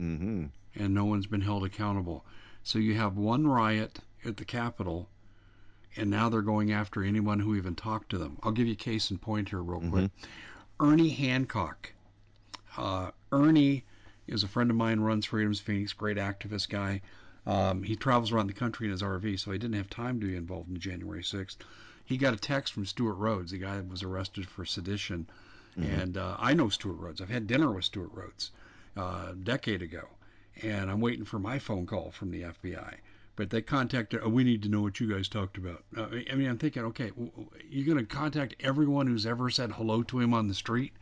Mm-hmm. And no one's been held accountable. So you have one riot at the Capitol, and now they're going after anyone who even talked to them. I'll give you a case in point here, real quick. Mm-hmm. Ernie Hancock uh, Ernie is a friend of mine, runs Freedom's Phoenix, great activist guy. Um, he travels around the country in his RV, so he didn't have time to be involved in January 6th. He got a text from Stewart Rhodes, the guy that was arrested for sedition. Mm-hmm. And uh, I know Stewart Rhodes. I've had dinner with Stewart Rhodes uh, a decade ago. And I'm waiting for my phone call from the FBI. But they contacted, oh, we need to know what you guys talked about. Uh, I mean, I'm thinking, okay, you're going to contact everyone who's ever said hello to him on the street?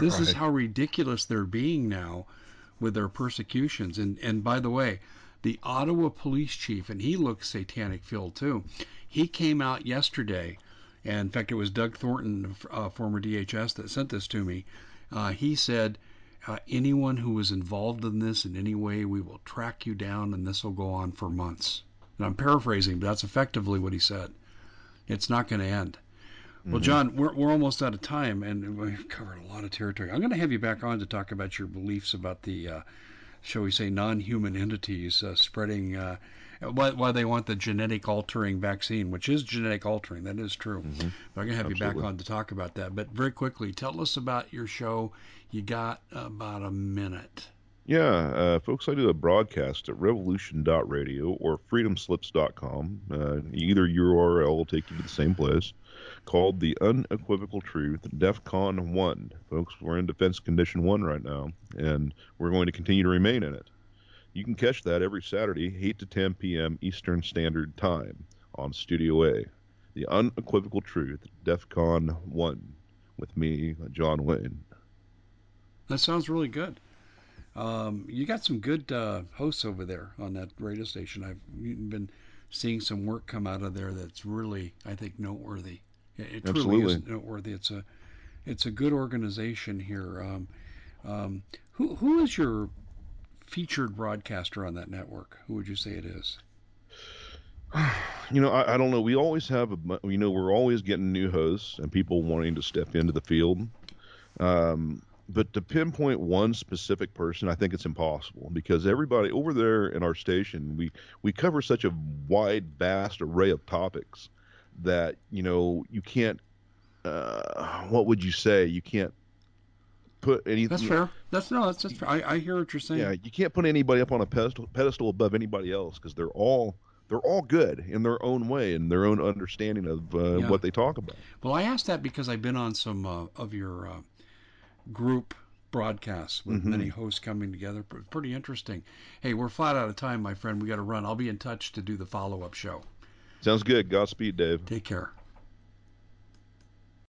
This right. is how ridiculous they're being now with their persecutions. And and by the way, the Ottawa police chief, and he looks satanic filled too. He came out yesterday, and in fact, it was Doug Thornton, uh, former DHS, that sent this to me. Uh, he said, uh, anyone who was involved in this in any way, we will track you down, and this will go on for months. And I'm paraphrasing, but that's effectively what he said. It's not going to end. Well, mm-hmm. John, we're, we're almost out of time, and we've covered a lot of territory. I'm going to have you back on to talk about your beliefs about the, uh, shall we say, non-human entities uh, spreading. Why, why they want the genetic altering vaccine, which is genetic altering, that is true. Mm-hmm. But I'm going to have Absolutely. you back on to talk about that. But very quickly, tell us about your show. You got about a minute. Yeah, uh, folks, I do a broadcast at revolution.radio or freedomslips.com. Uh, either URL will take you to the same place called The Unequivocal Truth, DEF CON 1. Folks, we're in Defense Condition 1 right now, and we're going to continue to remain in it. You can catch that every Saturday, 8 to 10 p.m. Eastern Standard Time on Studio A. The Unequivocal Truth, DEF CON 1, with me, John Wayne. That sounds really good. Um, you got some good uh, hosts over there on that radio station. I've been seeing some work come out of there that's really, I think, noteworthy. It, truly Absolutely. is noteworthy. It's a it's a good organization here. Um, um, who who is your featured broadcaster on that network? Who would you say it is? You know, I, I don't know. We always have, a, you know, we're always getting new hosts and people wanting to step into the field. Um, but to pinpoint one specific person, I think it's impossible because everybody over there in our station, we we cover such a wide, vast array of topics that you know you can't. Uh, what would you say? You can't put any. That's fair. That's no. That's, just. I, I hear what you're saying. Yeah, you can't put anybody up on a pedestal, pedestal above anybody else because they're all they're all good in their own way and their own understanding of uh, Yeah. what they talk about. Well, I asked that because I've been on some uh, of your uh, group broadcasts with Mhm. many hosts coming together. Pretty interesting. Hey, we're flat out of time, my friend. We got to run. I'll be in touch to do the follow up show. Sounds good. Godspeed, Dave. Take care.